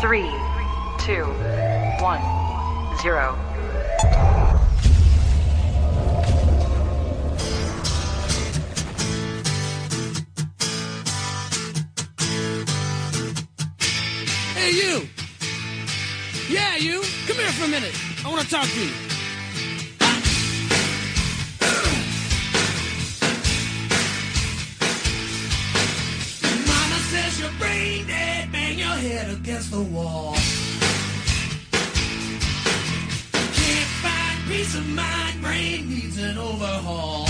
Three, two, one, zero. Hey, you! Yeah, you! Come here for a minute. I want to talk to you. Head against the wall. Can't find peace of mind, brain needs an overhaul.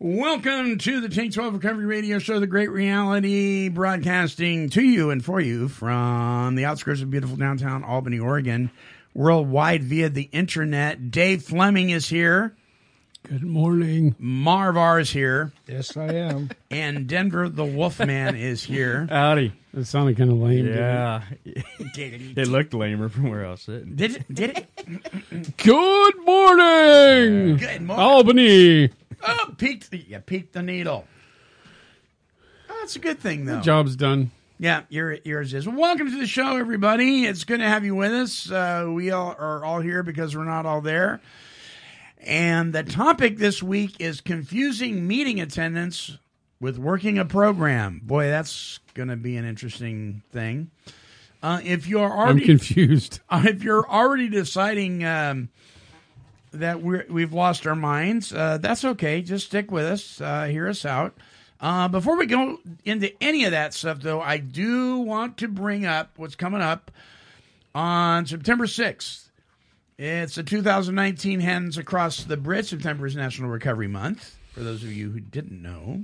Welcome to the Take 12 Recovery Radio Show, the great reality broadcasting to you and for you from the outskirts of beautiful downtown Albany, Oregon, worldwide via the internet. Dave Fleming is here, Good morning. Marvar is here, Yes, I am. and Denver the Wolfman is here. Howdy. That sounded kind of lame. didn't it? Yeah. It? It looked lamer from where I was sitting. Did it? Did it? Good morning, Good morning. Albany. Oh, peaked the, you peaked the needle. Oh, that's a good thing, though. Job's done. Yeah, your, yours is. Welcome to the show, everybody. It's good to have you with us. Uh, we all are all here because we're not all there. And the topic this week is confusing meeting attendance with working a program. Boy, that's going to be an interesting thing. Uh, if you're I'm already confused. uh, if you're already deciding um, that we're, we've lost our minds, uh, that's okay. Just stick with us. Uh, hear us out. Uh, before we go into any of that stuff, though, I do want to bring up what's coming up on September 6th. It's the 2019 Hands Across the Bridge. September is National Recovery Month, for those of you who didn't know.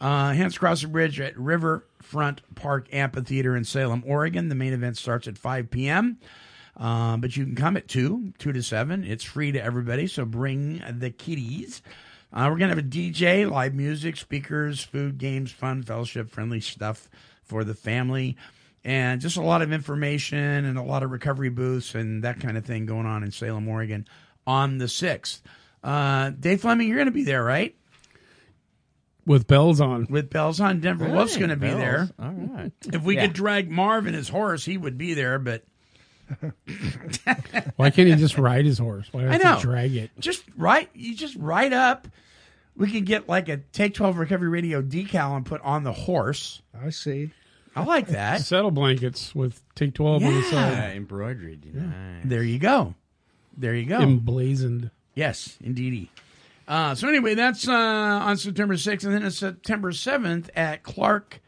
Uh, Hands Across the Bridge at Riverfront Park Amphitheater in Salem, Oregon. The main event starts at 5 p.m. Uh, but you can come at 2, 2 to 7. It's free to everybody, so bring the kiddies. Uh, we're going to have a DJ, live music, speakers, food, games, fun, fellowship, friendly stuff for the family, and just a lot of information and a lot of recovery booths and that kind of thing going on in Salem, Oregon on the 6th. Uh, Dave Fleming, you're going to be there, right? With bells on. With bells on. Denver Wolf's going to be Bells. there. All right. If we Yeah. could drag Marv and his horse, he would be there, but Why can't he just ride his horse? Why do I I have know. to drag it? just right you just ride up we could get like a take 12 recovery radio decal and put on the horse I see. I like that Saddle blankets with take 12 on the Yeah. Side. embroidered. Nice. there you go there you go Emblazoned. yes indeedy uh, so anyway that's uh, on september 6th and then it's september 7th at clark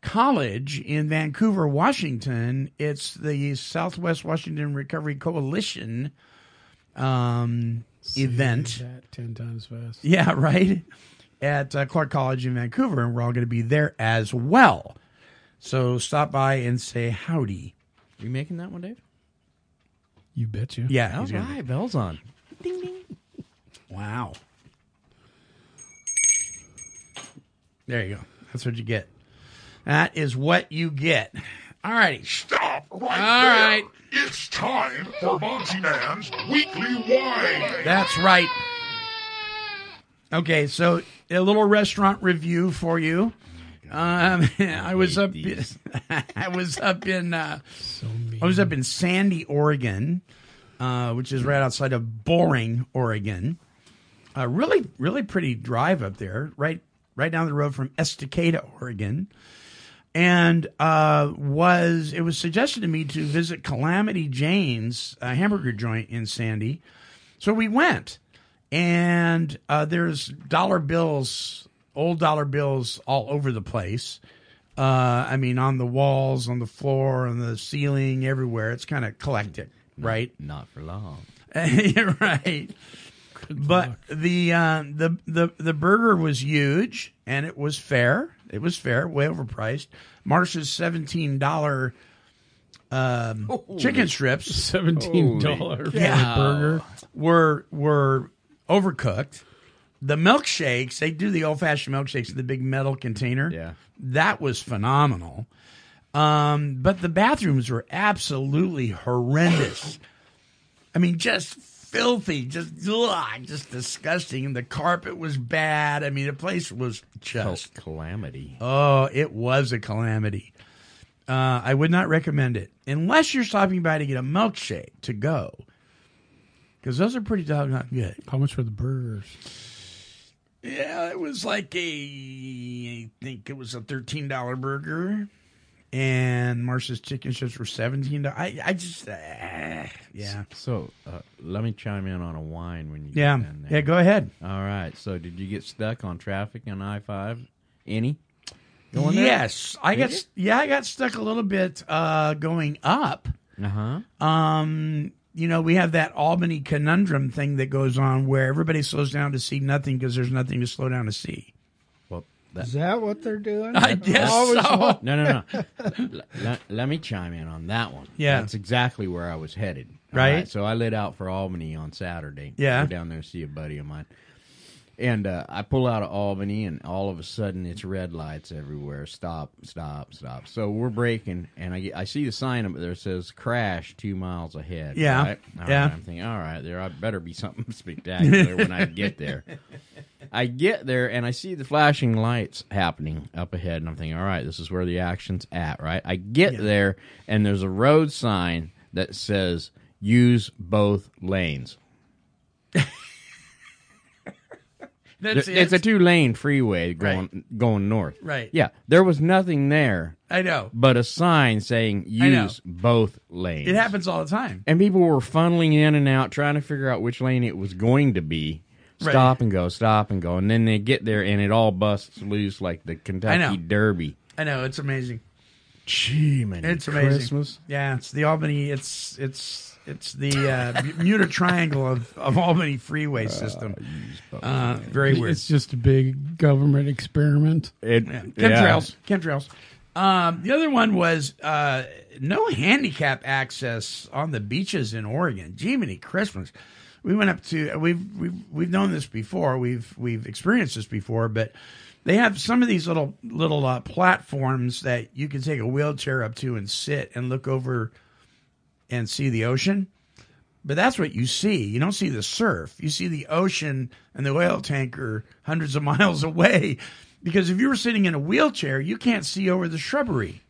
college in vancouver washington it's the southwest washington recovery coalition um, event Say That 10 times fast. Yeah, right. At uh, Clark College in Vancouver, and we're all going to be there as well. So stop by and say howdy. Are You making that one, Dave? You betcha. Yeah. All he's gonna be- right. Bells on. Wow. There you go. That's what you get. That is what you get. All righty. Stop right All there. right. It's time for Monty Man's Weekly Wine. That's right. Okay, so a little restaurant review for you. Um, I was up. I was up in. Uh, So. I was up in Sandy, Oregon, uh, which is right outside of Boring, Oregon. Uh, really, really pretty drive up there. Right, right down the road from Estacada, Oregon, and uh, was it was suggested to me to visit Calamity Jane's uh, hamburger joint in Sandy, so we went, and uh, there's dollar bills, old dollar bills all over the place. Uh, I mean, on the walls, on the floor, on the ceiling, everywhere. It's kind of eclectic, right? Not for long. You're right. But the uh, the the the burger was huge and it was fair. It was fair, way overpriced. Marsh's seventeen dollar um, chicken strips Seventeen dollar Yeah. burger. were were overcooked. The milkshakes, they do the old fashioned milkshakes in the big metal container. Yeah. That was phenomenal. Um, but the bathrooms were absolutely horrendous. I mean, just filthy, just ugh, just disgusting. And the carpet was bad. I mean, the place was just calamity. Oh, it was a calamity. Uh, I would not recommend it unless you're stopping by to get a milkshake to go, because those are pretty doggone good. How much for the burgers? Yeah, it was like a, I think it was a thirteen dollar burger, and Marsh's chicken strips were seventeen. I, I just, uh, yeah, So uh, let me chime in on a wine when you yeah, get in there. yeah. Go ahead. All right. So did you get stuck on traffic on I five? Any? Going there? Yes, I got, you? yeah, I got stuck a little bit uh, going up. Uh huh. um, you know, we have that Albany conundrum thing that goes on where everybody slows down to see nothing because there's nothing to slow down to see. Well, that, Is that what they're doing? I guess so. want- no, no, no. L- let, let me chime in on that one. Yeah. That's exactly where I was headed. Right. So I lit out for Albany on Saturday. Yeah. Go down there to see a buddy of mine. And uh, I pull out of Albany, and all of a sudden it's red lights everywhere. Stop, stop, stop. So we're braking, and I, I see the sign up there that says crash two miles ahead. Yeah. right? All Yeah. right, I'm thinking, all right, there I better be something spectacular when I get there. I get there and I see the flashing lights happening up ahead, and I'm thinking, all right, this is where the action's at, right? I get there and there's a road sign that says use both lanes. That's There- It's a two lane freeway going going north. Right. Yeah. There was nothing there I know. but a sign saying use both lanes. It happens all the time. And people were funneling in and out trying to figure out which lane it was going to be. Right. Stop and go, stop and go. And then they get there and it all busts loose like the. Kentucky Derby. I know it's amazing. Gee, man. It's amazing. Christmas. Yeah, it's the Albany. It's it's it's the uh, Bermuda Triangle of, of Albany freeway system. Uh, very weird. It's just a big government experiment. It, Chemtrails. Chemtrails. Um, the other one was uh, no handicap access on the beaches in Oregon. Jiminy Christmas. We went up to we've we've we've known this before. We've we've experienced this before, but they have some of these little little uh, platforms that you can take a wheelchair up to and sit and look over and see the ocean. But that's what you see. You don't see the surf. You see the ocean and the oil tanker hundreds of miles away. Because if you were sitting in a wheelchair, you can't see over the shrubbery.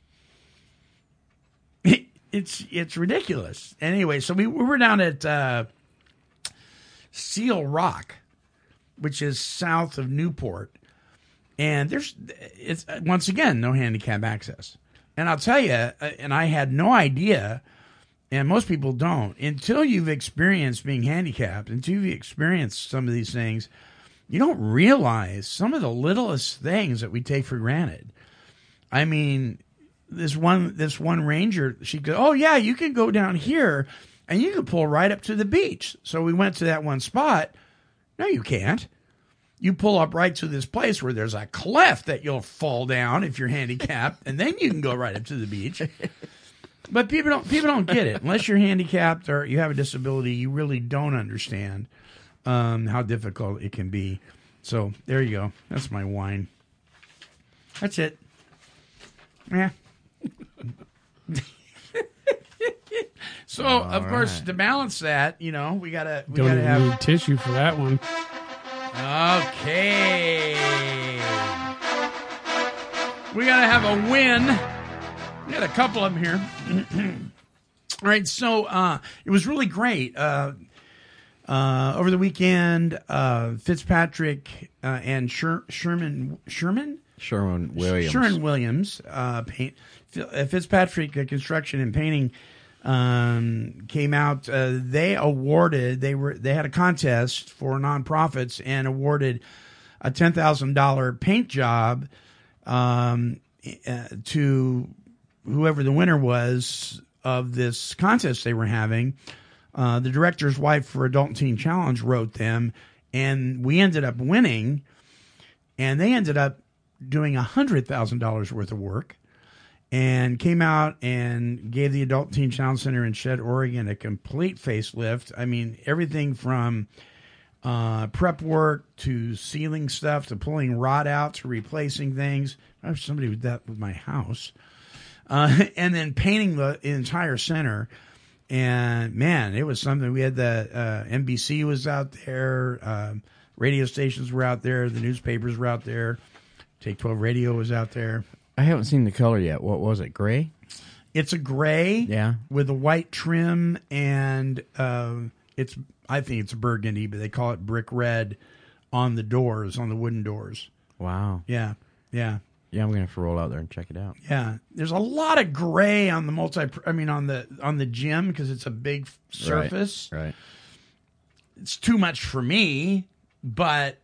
It's it's ridiculous. Anyway, so we, we were down at uh, Seal Rock, which is south of Newport, and there's it's once again no handicap access. And I'll tell you, uh, and I had no idea and most people don't. Until you've experienced being handicapped until you've experienced some of these things you don't realize some of the littlest things that we take for granted. I mean this one this one ranger she goes oh yeah you can go down here and you can pull right up to the beach. So we went to that one spot. No you can't. You pull up right to this place where there's a cliff that you'll fall down if you're handicapped and then you can go right up to the beach but people don't people don't get it unless you're handicapped or you have a disability. You really don't understand um, how difficult it can be. So there you go. That's my wine. That's it. Yeah. so of course right. to balance that, you know, we gotta we Don't gotta have need tissue for that one. Okay. We got to have a win. Got a couple of them here. All right, so uh, it was really great. Uh, Uh, over the weekend, uh, Fitzpatrick uh, and Sher- Sherman Sherman Sherwin Williams. Sherman Williams uh, paint Fitzpatrick uh, Construction and Painting um, came out. Uh, they awarded they were they had a contest for nonprofits and awarded a ten thousand dollar paint job um, uh, to whoever the winner was of this contest they were having. Uh, the director's wife for Adult and Teen Challenge wrote them, and we ended up winning. And they ended up doing a hundred thousand dollars worth of work, and came out and gave the Adult Teen Challenge Center in Shedd, Oregon, a complete facelift. I mean, everything from uh, prep work to sealing stuff to pulling rod out to replacing things. I have somebody with that with my house, uh, and then painting the entire center. And man, it was something. We had the uh, NBC was out there, um, radio stations were out there, the newspapers were out there, Take Twelve Radio was out there. I haven't seen the color yet. What was it? Gray? It's a gray, Yeah. with a white trim, and um, it's I think it's burgundy, but they call it brick red on the doors, on the wooden doors. Wow. Yeah, yeah, Yeah, I'm gonna have to roll out there and check it out. yeah. There's a lot of gray on the multi. I mean, on the on the gym because it's a big surface. Right. It's too much for me, but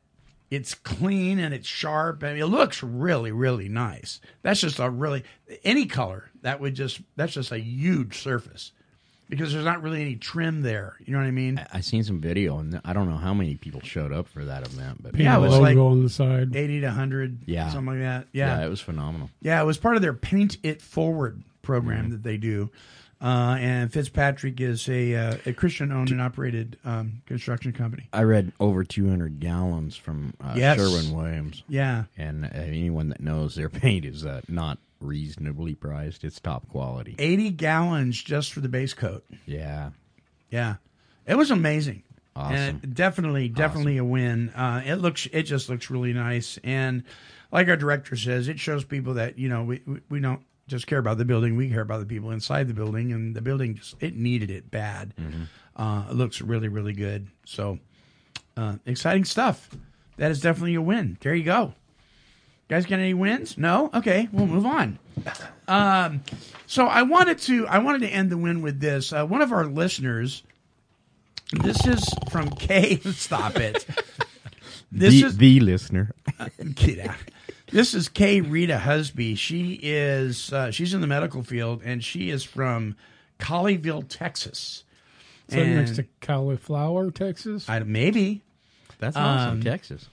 it's clean and it's sharp. I mean, it looks really, really nice. That's just a really any color that would just that's just a huge surface because there's not really any trim there. You know what I mean? I, I seen some video, and I don't know how many people showed up for that event, but Paint Yeah, a it was logo like- on the side. Eighty to hundred, Yeah. something like that. yeah, Yeah, it was phenomenal. yeah. It was part of their Paint It Forward program Mm-hmm. that they do. Uh, and Fitzpatrick is a, uh, a Christian-owned and operated um, construction company. I read over 200 gallons from uh, Yes. Sherwin Williams, Yeah, and uh, anyone that knows their paint is uh, not reasonably priced. It's top quality. eighty gallons just for the base coat. Yeah. Yeah, it was amazing. Awesome. Definitely, definitely a win. Uh, it looks, it just looks really nice. And like our director says, it shows people that you know we we, we don't just care about the building; we care about the people inside the building. And the building just it needed it bad. Uh, it looks really, really good. So uh, exciting stuff. That is definitely a win. There you go. Guys, got any wins? No. Okay, we'll move on. Um, so I wanted to I wanted to end the win with this. Uh, one of our listeners. This is from Kay. Stop it. This the, is the listener. get out. This is Kay Rita Husby. She is uh, she's in the medical field and she is from Colleyville, Texas. Is that next to Cauliflower, Texas? I, maybe That's awesome. Um, Texas.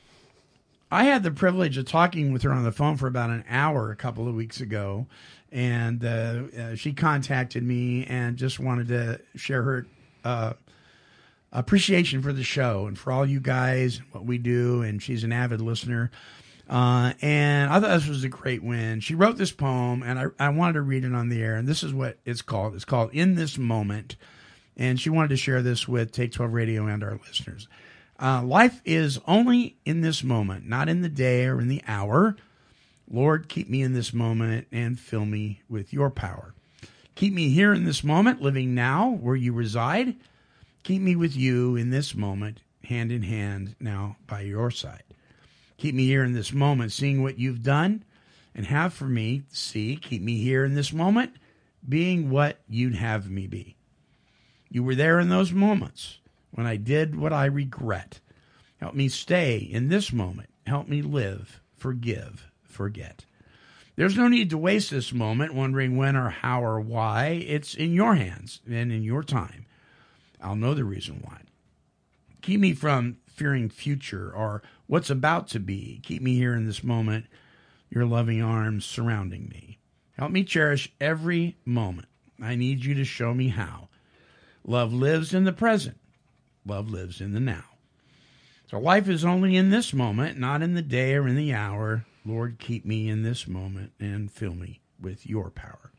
I had the privilege of talking with her on the phone for about an hour a couple of weeks ago, and uh, uh, she contacted me and just wanted to share her uh, appreciation for the show and for all you guys, and what we do. And she's an avid listener. Uh, and I thought this was a great win. She wrote this poem, and I, I wanted to read it on the air. And this is what it's called. It's called "In This Moment," and she wanted to share this with Take Twelve Radio and our listeners. Uh, life is only in this moment, not in the day or in the hour. Lord, keep me in this moment and fill me with your power. Keep me here in this moment, living now where you reside. Keep me with you in this moment, hand in hand, now by your side. Keep me here in this moment, seeing what you've done and have for me. See, keep me here in this moment, being what you'd have me be. You were there in those moments when I did what I regret. Help me stay in this moment. Help me live, forgive, forget. There's no need to waste this moment wondering when or how or why. It's in your hands and in your time. I'll know the reason why. Keep me from fearing future or what's about to be. Keep me here in this moment, your loving arms surrounding me. Help me cherish every moment. I need you to show me how. Love lives in the present. Love lives in the now. So life is only in this moment, not in the day or in the hour. Lord, keep me in this moment and fill me with your power.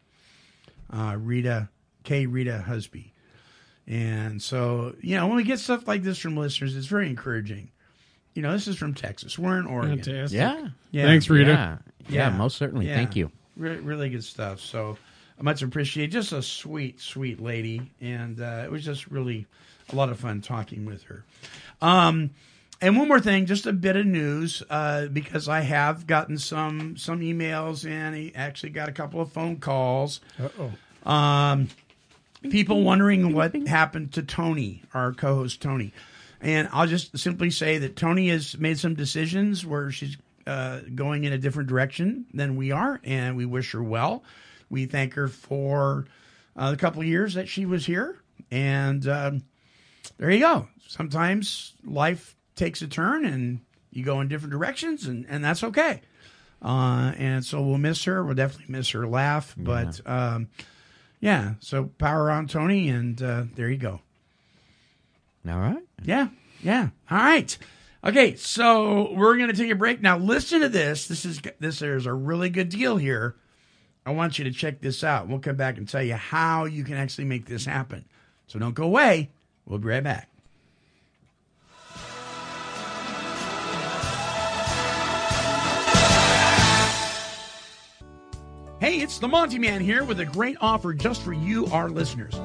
Uh, Rita, K. Rita Husby. And so, you know, when we get stuff like this from listeners, it's very encouraging. You know, this is from Texas. We're in Oregon. Fantastic. Yeah. Yeah. Thanks, Rita. Yeah. Yeah, Yeah. most certainly. Yeah. Thank you. Re- really good stuff. So, I much appreciated. Just a sweet, sweet lady, and uh, it was just really a lot of fun talking with her. Um, and one more thing, just a bit of news, uh, because I have gotten some some emails and I actually got a couple of phone calls. Uh oh. Um, people wondering what happened to Tony, our co-host Tony, and I'll just simply say that Tony has made some decisions where she's uh, going in a different direction than we are, and we wish her well. We thank her for uh, the couple of years that she was here, and um, there you go. Sometimes life takes a turn, and you go in different directions, and, and that's okay. Uh, and so we'll miss her. We'll definitely miss her laugh, but. Um, yeah. So power on Tony, and uh, there you go. All right. Yeah. Yeah. All right. Okay. So we're gonna take a break now. Listen to this. This is this is a really good deal here. I want you to check this out. We'll come back and tell you how you can actually make this happen. So don't go away. We'll be right back. Hey, it's the Monty Man here with a great offer just for you, our listeners.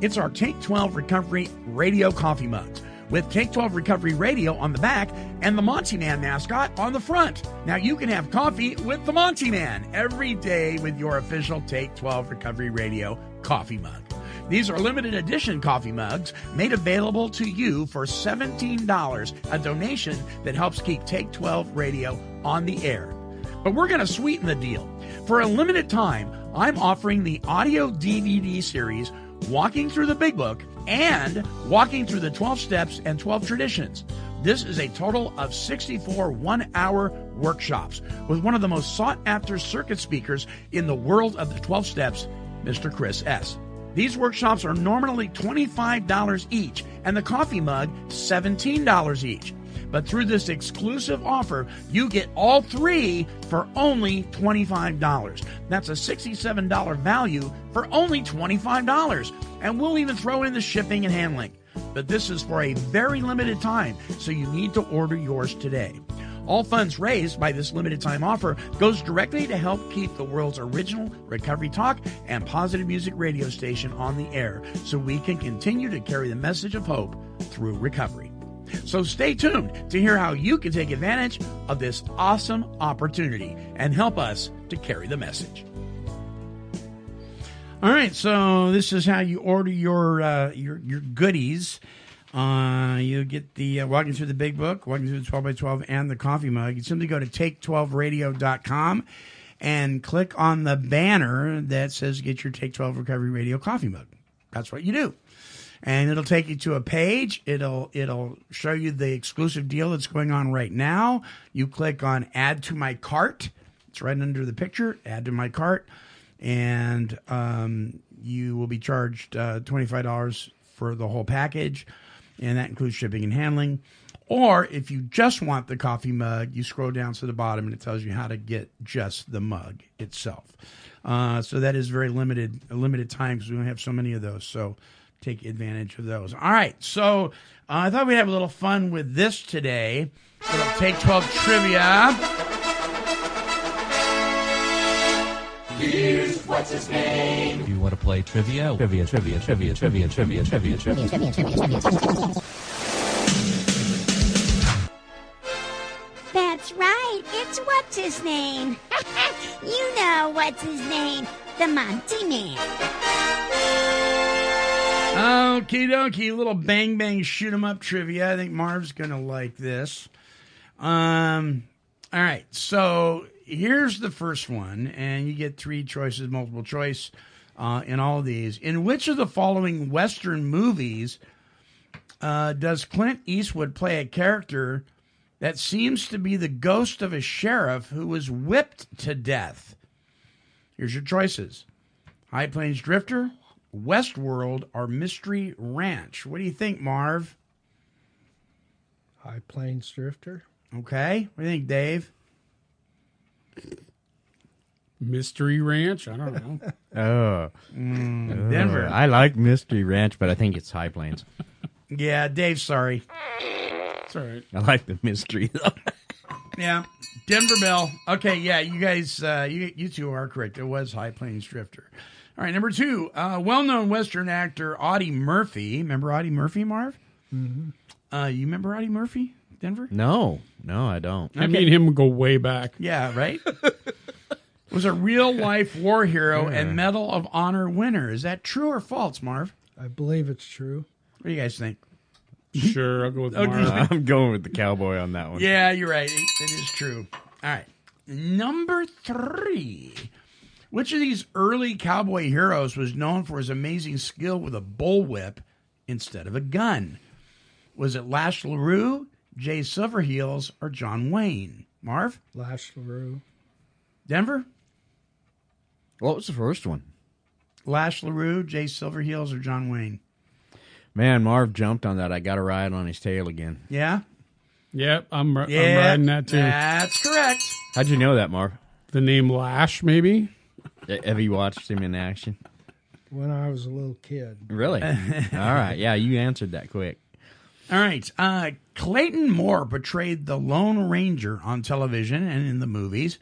It's our Take 12 Recovery Radio Coffee Mugs with Take 12 Recovery Radio on the back and the Monty Man mascot on the front. Now you can have coffee with the Monty Man every day with your official Take 12 Recovery Radio coffee mug. These are limited edition coffee mugs made available to you for $17, a donation that helps keep Take 12 Radio on the air. But we're going to sweeten the deal. For a limited time, I'm offering the audio DVD series Walking Through the Big Book and Walking Through the 12 Steps and 12 Traditions. This is a total of 64 one hour workshops with one of the most sought after circuit speakers in the world of the 12 Steps, Mr. Chris S. These workshops are normally $25 each and the coffee mug $17 each. But through this exclusive offer, you get all three for only $25. That's a $67 value for only $25. And we'll even throw in the shipping and handling. But this is for a very limited time, so you need to order yours today. All funds raised by this limited time offer goes directly to help keep the world's original recovery talk and positive music radio station on the air so we can continue to carry the message of hope through recovery. So stay tuned to hear how you can take advantage of this awesome opportunity and help us to carry the message. All right, so this is how you order your uh, your your goodies. Uh, you get the uh, walking through the big book, walking through the twelve by twelve, and the coffee mug. You simply go to take12radio.com and click on the banner that says "Get your Take Twelve Recovery Radio coffee mug." That's what you do and it'll take you to a page. It'll it'll show you the exclusive deal that's going on right now. You click on add to my cart. It's right under the picture. Add to my cart, and um, you will be charged uh, twenty five dollars for the whole package, and that includes shipping and handling. Or if you just want the coffee mug, you scroll down to the bottom and it tells you how to get just the mug itself. Uh, so that is very limited, limited time because we don't have so many of those. So take advantage of those. All right, so uh, I thought we'd have a little fun with this today. Take 12 trivia. Do you want to play trivia? Trivia, trivia, trivia, trivia, trivia, trivia, trivia. That's right. It's what's his name. you know what's his name. The Monty Man. Okie dokie, little bang bang shoot 'em up trivia. I think Marv's gonna like this. Um, all right, so here's the first one, and you get three choices, multiple choice, uh, in all of these. In which of the following Western movies uh, does Clint Eastwood play a character that seems to be the ghost of a sheriff who was whipped to death? Here's your choices: High Plains Drifter, Westworld, or Mystery Ranch. What do you think, Marv? High Plains Drifter. Okay. What do you think, Dave? Mystery Ranch. I don't know. Oh, Denver. I like Mystery Ranch, but I think it's High Plains. Yeah, Dave, sorry. it's all right. I like the mystery though. Yeah. Denver Bell. Okay, yeah, you guys uh you you two are correct. It was High Plains Drifter. All right, number two, uh, well-known Western actor Audie Murphy. Remember Audie Murphy, Marv? Mm-hmm. Uh, you remember Audie Murphy, Denver? No, no, I don't. I mean, him go way back. Yeah, right. Was a real-life war hero and Medal of Honor winner. Is that true or false, Marv? I believe it's true. What do you guys think? Sure, I'll go with Okay. Marv. I'm going with the cowboy on that one. Yeah, you're right. It, it is true. All right. Number three. Which of these early cowboy heroes was known for his amazing skill with a bullwhip instead of a gun? Was it Lash LaRue, Jay Silverheels, or John Wayne? Marv? Lash LaRue. Denver? What was the first one? Lash LaRue, Jay Silverheels, or John Wayne? Man, Marv jumped on that. I got to ride on his tail again. Yeah? Yep, I'm, ri- Yeah. I'm riding that too. That's correct. How'd you know that, Marv? The name Lash, maybe? Have you watched him in action? When I was a little kid. Really? All right. Yeah, you answered that quick. All right. Uh, Clayton Moore portrayed the Lone Ranger on television and in the movies.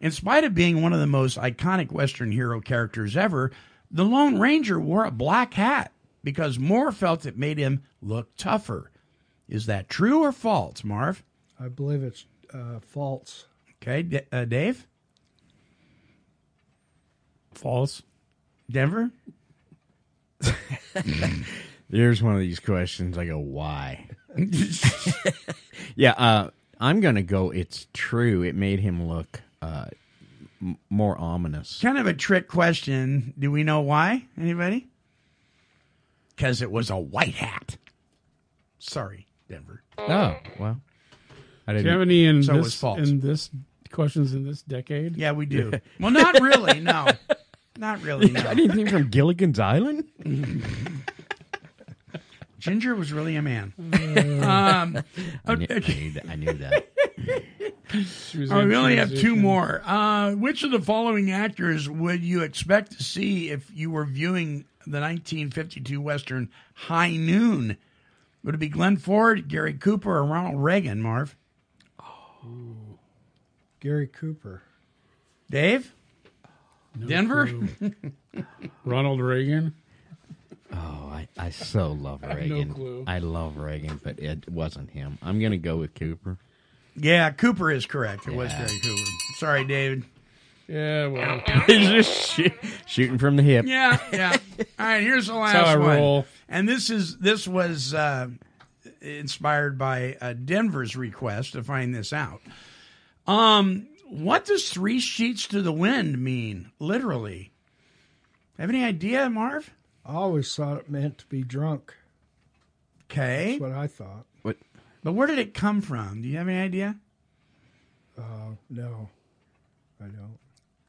In spite of being one of the most iconic Western hero characters ever, the Lone Ranger wore a black hat because Moore felt it made him look tougher. Is that true or false, Marv? I believe it's uh, false. Okay, D- uh, Dave? False. Denver? There's one of these questions. I go, why? yeah, uh, I'm going to go, it's true. It made him look uh, m- more ominous. Kind of a trick question. Do we know why? Anybody? Because it was a white hat. Sorry, Denver. Oh, well. I Do didn't. you have any in So it was this false. in this questions in this decade? Yeah, we do. well, not really. No, not really. No. Anything from Gilligan's Island? Ginger was really a man. um, I knew, I knew that. I knew that. She was All right, in we only have two more. Uh, which of the following actors would you expect to see if you were viewing the 1952 Western High Noon? Would it be Glenn Ford, Gary Cooper, or Ronald Reagan, Marv? Gary Cooper. Dave? Denver? Ronald Reagan. Oh, I, I so love have no Reagan. clue. I love Reagan, but it wasn't him. I'm going to go with Cooper. yeah, Cooper is correct. It was Yeah. Gary Cooper. Sorry, David. Yeah, well, He's just shoot, shooting from the hip. Yeah, yeah. All right, here's the last how I one. roll. And this is this was uh, inspired by uh, Denver's request to find this out. Um, what does three sheets to the wind mean, literally? Have any idea, Marv? I always thought it meant to be drunk. Okay, That's what I thought. What? but where did it come from? Do you have any idea? Uh, no, I don't.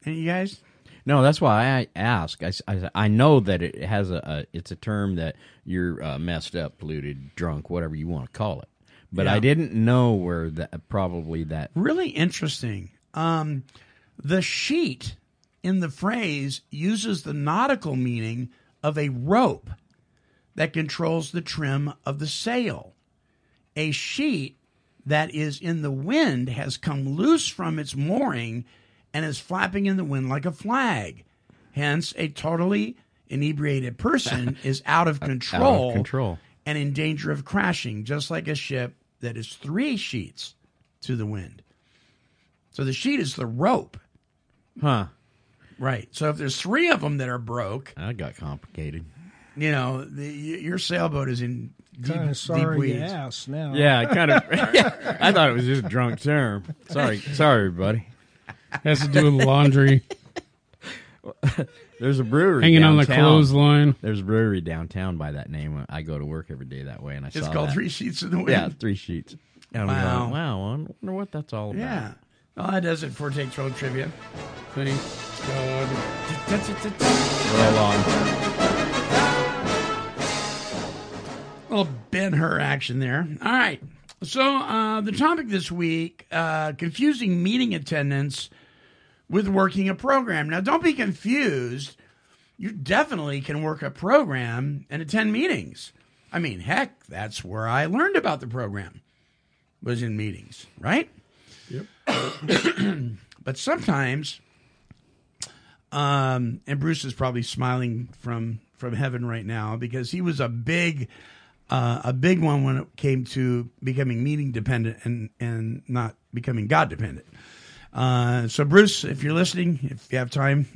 Any of you guys? No, that's why I ask. I I know that it has a, a it's a term that you're uh, messed up, polluted, drunk, whatever you want to call it. But Yeah. I didn't know where that probably that Really interesting. Um, the sheet in the phrase uses the nautical meaning of a rope that controls the trim of the sail. A sheet that is in the wind has come loose from its mooring and is flapping in the wind like a flag. Hence, a totally inebriated person is out of control, control. and in danger of crashing, just like a ship that is three sheets to the wind. So the sheet is the rope. huh? Right. So if there's three of them that are broke, That got complicated. you know, the, your sailboat is in deep, Kind of deep sorry weeds. you asked now. Yeah, I kind of. I thought it was just a drunk term. Sorry, sorry, buddy. Has to do with laundry. There's a brewery Hanging on the clothesline. There's a brewery downtown by that name. I go to work every day that way, and I It's saw called that. Three Sheets in the Wind. Yeah, three sheets. And I was Wow. like, wow, I wonder what that's all about. Yeah. Well, that does it for Take 12 Trivia. God. Roll on. little Ben Hur action there. All right. So uh, the topic this week: uh, confusing meeting attendance with working a program. Now, don't be confused. You definitely can work a program and attend meetings. I mean, heck, that's where I learned about the program. Was in meetings, right? But sometimes Um, and Bruce is probably smiling from from heaven right now because he was a big uh, a big one when it came to becoming meeting dependent and and not becoming God dependent. Uh, so Bruce, if you're listening, if you have time,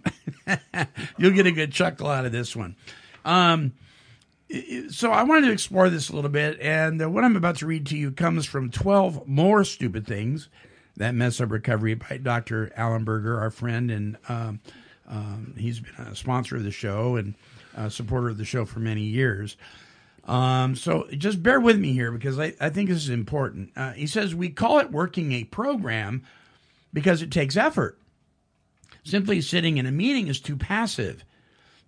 you'll get a good chuckle out of this one. Um, so I wanted to explore this a little bit, and uh, what I'm about to read to you comes from 12 More Stupid Things That Mess Up Recovery by Dr. Allen Berger, our friend, and um, um, he's been a sponsor of the show and a supporter of the show for many years. Um, so just bear with me here because I, I think this is important. Uh, he says, We call it working a program because it takes effort. Simply sitting in a meeting is too passive.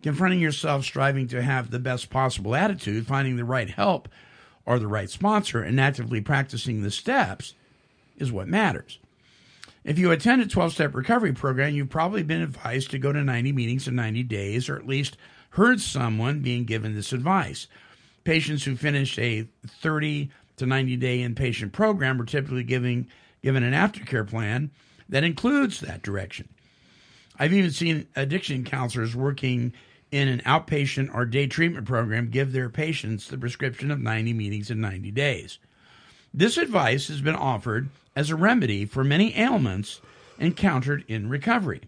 Confronting yourself, striving to have the best possible attitude, finding the right help or the right sponsor, and actively practicing the steps is what matters. If you attend a 12 step recovery program, you've probably been advised to go to 90 meetings in 90 days, or at least heard someone being given this advice. Patients who finish a 30 to 90 day inpatient program are typically giving, given an aftercare plan that includes that direction. I've even seen addiction counselors working in an outpatient or day treatment program give their patients the prescription of 90 meetings in 90 days. This advice has been offered as a remedy for many ailments encountered in recovery.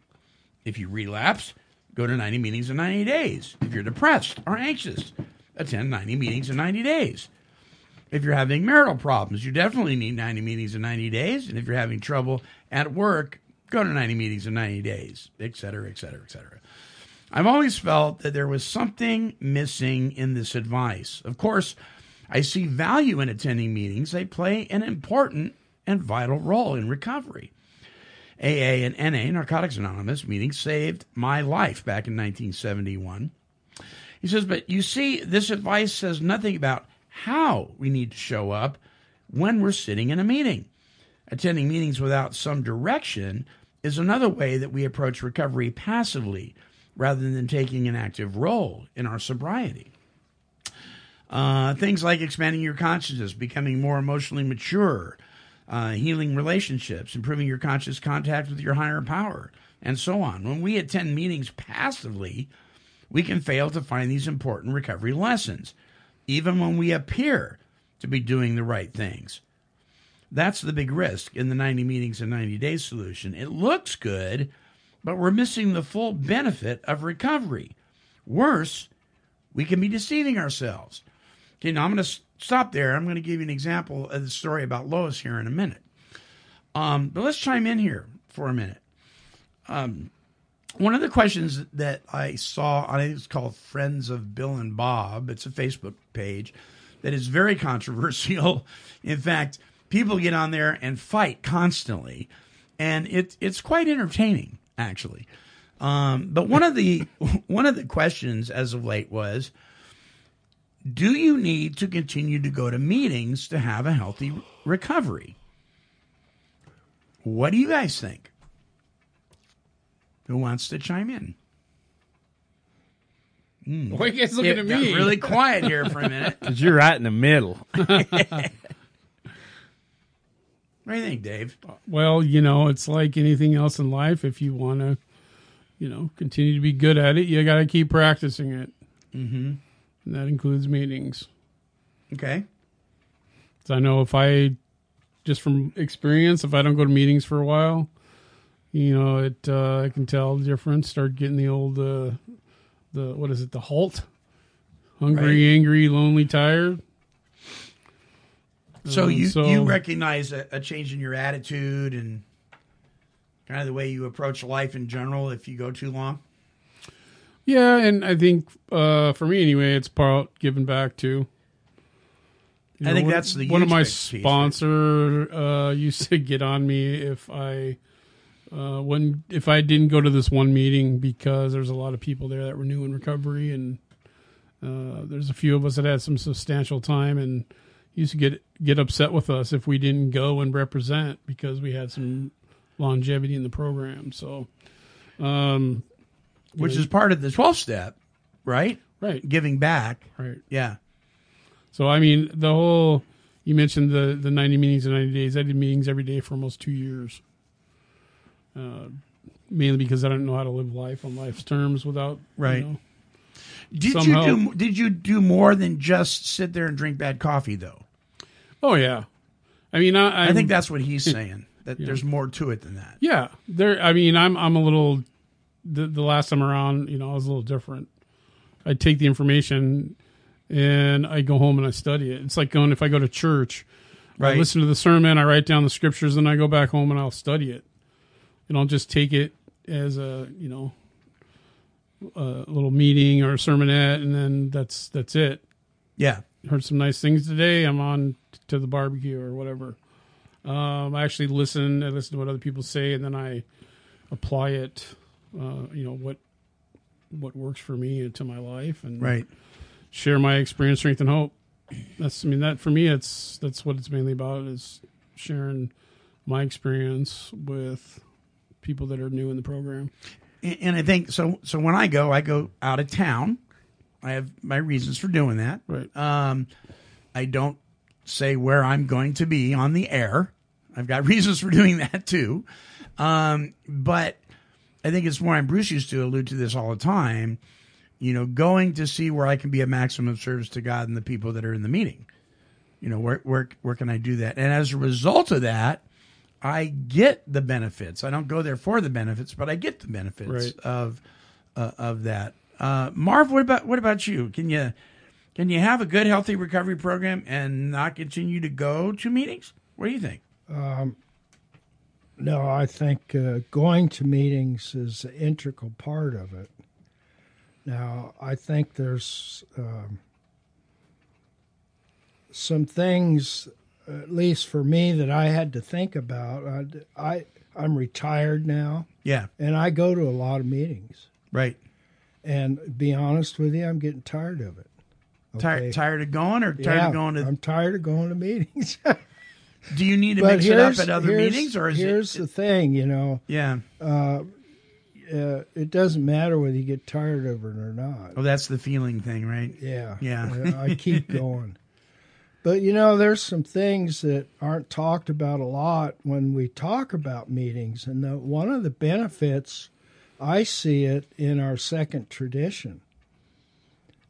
If you relapse, go to 90 meetings in 90 days. If you're depressed or anxious, attend 90 meetings in 90 days. If you're having marital problems, you definitely need 90 meetings in 90 days. And if you're having trouble at work, go to 90 meetings in 90 days, et cetera, et cetera, et cetera. I've always felt that there was something missing in this advice. Of course, I see value in attending meetings. They play an important and vital role in recovery. AA and NA, Narcotics Anonymous, meetings saved my life back in 1971. He says, but you see, this advice says nothing about how we need to show up when we're sitting in a meeting. Attending meetings without some direction is another way that we approach recovery passively rather than taking an active role in our sobriety. Uh, things like expanding your consciousness, becoming more emotionally mature, uh, healing relationships, improving your conscious contact with your higher power, and so on. When we attend meetings passively, we can fail to find these important recovery lessons, even when we appear to be doing the right things. That's the big risk in the 90 meetings and 90 days solution. It looks good, but we're missing the full benefit of recovery. Worse, we can be deceiving ourselves. Okay, now I'm going to stop there. I'm going to give you an example of the story about Lois here in a minute. Um, but let's chime in here for a minute. Um, one of the questions that I saw, think it's called Friends of Bill and Bob. It's a Facebook page that is very controversial. In fact, people get on there and fight constantly, and it, it's quite entertaining actually. Um, but one of the one of the questions as of late was, do you need to continue to go to meetings to have a healthy recovery? What do you guys think? Who wants to chime in? Hmm. Why are you guys looking It at got me? really quiet here for a minute. Because you're right in the middle. What do you think, Dave? Well, you know, it's like anything else in life. If you want to, you know, continue to be good at it, you got to keep practicing it. Mm-hmm. And that includes meetings. Okay. So I know if I, just from experience, if I don't go to meetings for a while, you know, it uh, I can tell the difference. Start getting the old, uh, the what is it, the halt, hungry, Right. angry, lonely, tired. So Um, you so- you recognize a, a change in your attitude and kind of the way you approach life in general if you go too long. Yeah, and I think uh, for me anyway, it's part giving back too. You I think one- that's the one of my big piece, right? sponsor uh, used to get on me if I uh, when if I didn't go to this one meeting because there's a lot of people there that were new in recovery and uh, there's a few of us that had some substantial time and used to get get upset with us if we didn't go and represent because we had some longevity in the program. So, um, Which know, is part of the 12 step, right? Right. Giving back. Right. Yeah. So I mean, the whole you mentioned the the ninety meetings in ninety days. I did meetings every day for almost two years. Uh, mainly because I don't know how to live life on life's terms without you Right. know, Did Somehow- you do did you do more than just sit there and drink bad coffee though? Oh yeah, I mean I, I think I'm- that's what he's saying. That there's more to it than that. Yeah, there. I mean, I'm I'm a little. The, the last time around, you know, I was a little different. I take the information and I go home and I study it. It's like going if I go to church, Right. I listen to the sermon, I write down the scriptures, and I go back home and I'll study it. And I'll just take it as a you know a little meeting or a sermonette, and then that's that's it. Yeah. Heard some nice things today. I'm on to the barbecue or whatever. Um, I actually listen. I listen to what other people say, and then I apply it. Uh, you know what what works for me into my life, and Right. share my experience, strength, and hope. That's I mean that for me, it's that's what it's mainly about is sharing my experience with people that are new in the program. And and I think so. So when I go, I go out of town. I have my reasons for doing that. Right. Um, I don't say where I'm going to be on the air. I've got reasons for doing that too. Um, but I think it's more. And Bruce used to allude to this all the time. You know, going to see where I can be a maximum service to God and the people that are in the meeting. You know, where where where can I do that? And as a result of that, I get the benefits. I don't go there for the benefits, but I get the benefits Right. of uh, of that. Uh, Marv, what about what about you? Can you can you have a good healthy recovery program and not continue to go to meetings? What do you think? Um, no, I think uh, going to meetings is an integral part of it. Now, I think there's um, some things, at least for me, that I had to think about. I, I I'm retired now, Yeah, and I go to a lot of meetings. right. And be honest with you, I'm getting tired of it. Tired Okay. tired of going or tired Yeah, of going to? I'm tired of going to meetings. do you need to but mix it up at other meetings or is here's it? the thing, you know, yeah. uh, uh, it doesn't matter whether you get tired of it or not. Oh, that's the feeling thing, right? Yeah, Yeah. I keep going. But you know, there's some things that aren't talked about a lot when we talk about meetings, and the, one of the benefits I see it in our second tradition,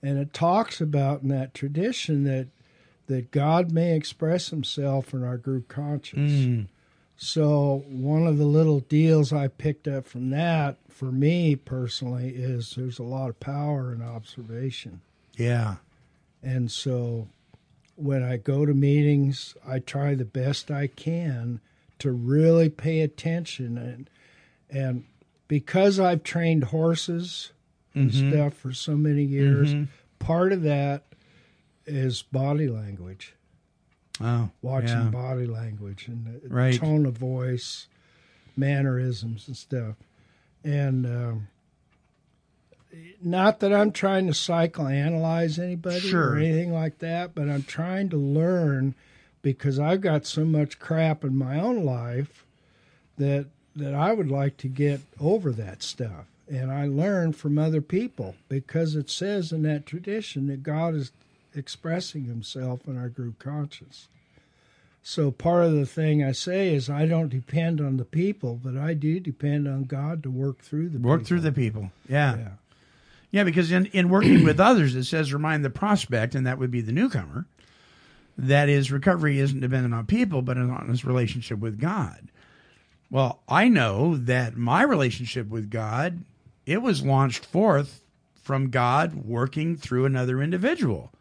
and it talks about in that tradition that that God may express Himself in our group conscience. Mm. So one of the little deals I picked up from that, for me personally, is there's a lot of power in observation. Yeah. And so when I go to meetings, I try the best I can to really pay attention and and because I've trained horses and Mhm. stuff for so many years, Mhm. part of that is body language. Oh, Watching yeah. body language and the Right. tone of voice, mannerisms and stuff. And um, not that I'm trying to psychoanalyze anybody Sure. or anything like that, but I'm trying to learn because I've got so much crap in my own life that that I would like to get over that stuff. And I learn from other people because it says in that tradition that God is expressing himself in our group conscience. So part of the thing I say is I don't depend on the people, but I do depend on God to work through the Work people. through the people. Yeah. Yeah. Yeah, because in, in working with others, it says remind the prospect, and that would be the newcomer, that his recovery isn't dependent on people, but on his relationship with God. Well, I know that my relationship with God, it was launched forth from God working through another individual.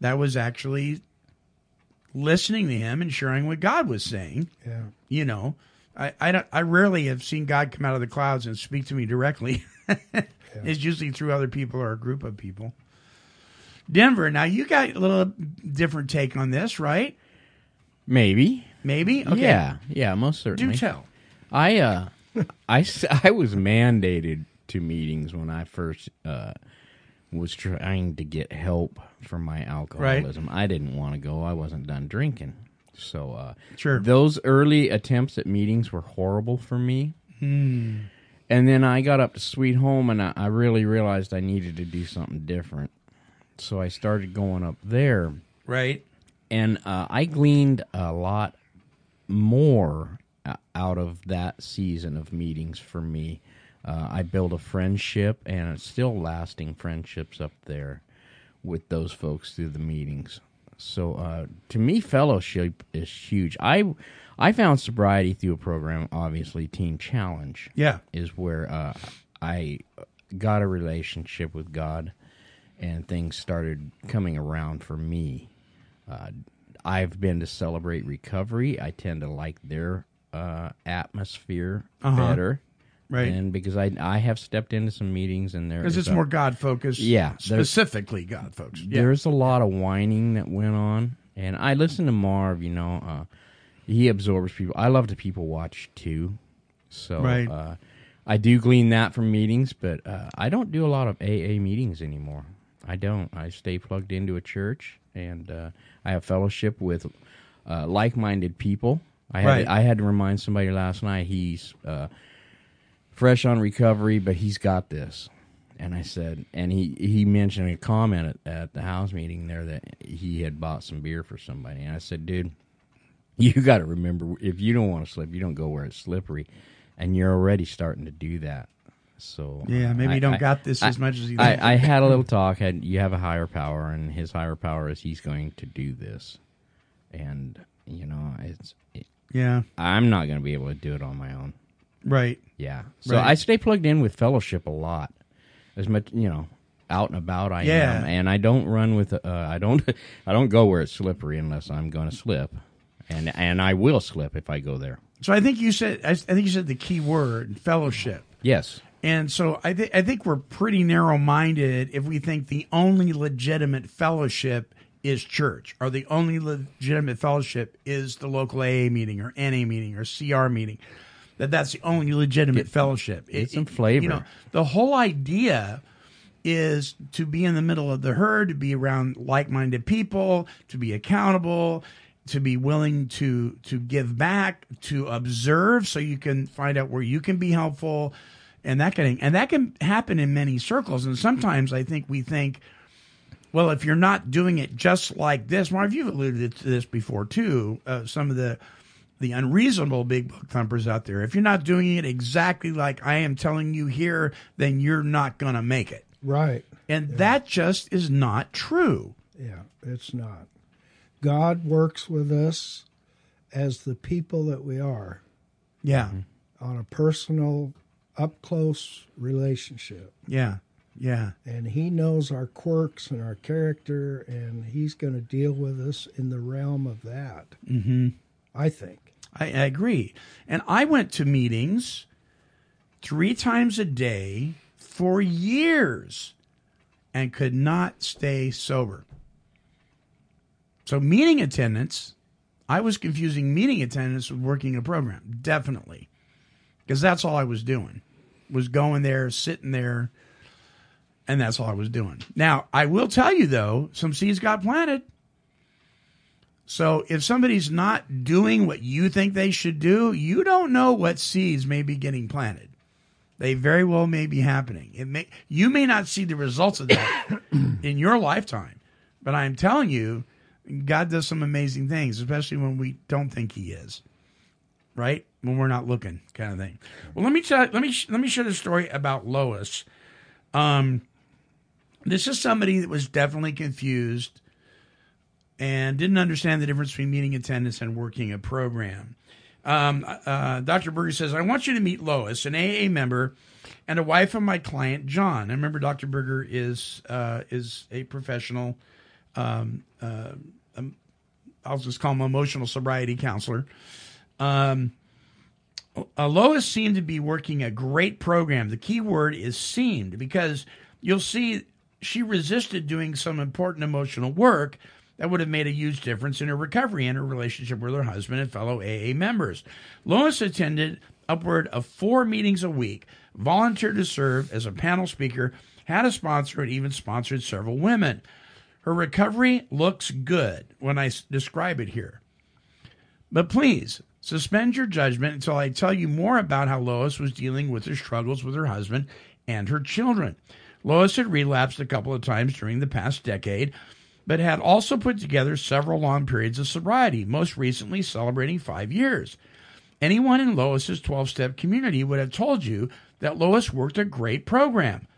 That was actually listening to him and sharing what God was saying. Yeah. You know, I I, don't, I rarely have seen God come out of the clouds and speak to me directly. It's usually through other people or a group of people. Denver, now you got a little different take on this, right? Maybe. Maybe? Okay. Yeah, yeah, most certainly. Do tell. I uh, I s- I was mandated to meetings when I first uh was trying to get help for my alcoholism. I didn't want to go. I wasn't done drinking. So uh Sure. those early attempts at meetings were horrible for me. Hmm. And then I got up to Sweet Home and I, I really realized I needed to do something different. So I started going up there. Right. And uh, I gleaned a lot more uh, out of that season of meetings for me. Uh, I built a friendship and it's still lasting friendships up there with those folks through the meetings. So uh, to me, fellowship is huge. I I found sobriety through a program, obviously Teen Challenge. Yeah. is where uh, I got a relationship with God, and things started coming around for me. Uh, I've been to celebrate recovery. I tend to like their uh, atmosphere Uh-huh. better, Right. And because I I have stepped into some meetings and there Because it's a- more God focused. Yeah, Specifically God focused. Yeah. there's a lot of whining that went on, and I listen to Marv. You know, uh, he absorbs people. I love to people watch too, so Right. uh, I do glean that from meetings. But uh, I don't do a lot of AA meetings anymore. I don't. I stay plugged into a church, and uh, I have fellowship with uh, like-minded people. I had Right. I had to remind somebody last night. He's uh, fresh on recovery, but he's got this. And I said, and he he mentioned a comment at, at the house meeting there that he had bought some beer for somebody. And I said, dude, you got to remember if you don't want to slip, you don't go where it's slippery, and you're already starting to do that. So Yeah, uh, maybe I- you don't I- got this I- as much as you. I, I had a little talk. Had you have a higher power, and his higher power is he's going to do this, and you know it's. It, Yeah. I'm not going to be able to do it on my own. Right. Yeah. So Right. I stay plugged in with fellowship a lot, as much you know, out and about I Yeah. am, and I don't run with. Uh, I don't. I don't go where it's slippery unless I'm going to slip, and and I will slip if I go there. So I think you said I, I think you said the key word fellowship. Yes. And so I think I think we're pretty narrow minded if we think the only legitimate fellowship is church, or the only legitimate fellowship is the local AA meeting or NA meeting or CR meeting. That that's the only legitimate fellowship. get some flavor. You know, the whole idea is to be in the middle of the herd, to be around like-minded people, to be accountable, to be willing to to give back, to observe so you can find out where you can be helpful and that kind of and that can happen in many circles and sometimes I think we think well, if you're not doing it just like this, Marv, you've alluded to this before too. Uh, some of the the unreasonable big book thumpers out there. If you're not doing it exactly like I am telling you here, then you're not going to make it. Right. And that just is not true. Yeah, it's not. God works with us as the people that we are Yeah. on a personal, up close relationship. Yeah. Yeah. And He knows our quirks and our character, and He's going to deal with us in the realm of that. Mm-hmm. I think. I, I agree. And I went to meetings three times a day for years and could not stay sober. So, meeting attendance, I was confusing meeting attendance with working a program, definitely. Because that's all I was doing, was going there, sitting there, and that's all I was doing. Now, I will tell you, though, some seeds got planted. So if somebody's not doing what you think they should do, you don't know what seeds may be getting planted. They very well may be happening. It may you may not see the results of that in your lifetime, but I'm telling you, God does some amazing things, especially when we don't think He is. Right when we're not looking, kind of thing. Well, let me tell. Let me let me share the story about Lois. Um, this is somebody that was definitely confused and didn't understand the difference between meeting attendance and working a program. Um, uh, Dr. Berger says, I want you to meet Lois, an AA member and a wife of my client, John. I remember Dr. Berger is, uh, is a professional, um, uh, um, I'll just call him emotional sobriety counselor. Um, uh, Lois seemed to be working a great program. The key word is seemed because you'll see she resisted doing some important emotional work that would have made a huge difference in her recovery and her relationship with her husband and fellow AA members. Lois attended upward of four meetings a week, volunteered to serve as a panel speaker, had a sponsor, and even sponsored several women. Her recovery looks good when I describe it here. But please suspend your judgment until I tell you more about how Lois was dealing with her struggles with her husband and her children. Lois had relapsed a couple of times during the past decade, but had also put together several long periods of sobriety, most recently celebrating five years. Anyone in Lois's 12 step community would have told you that Lois worked a great program.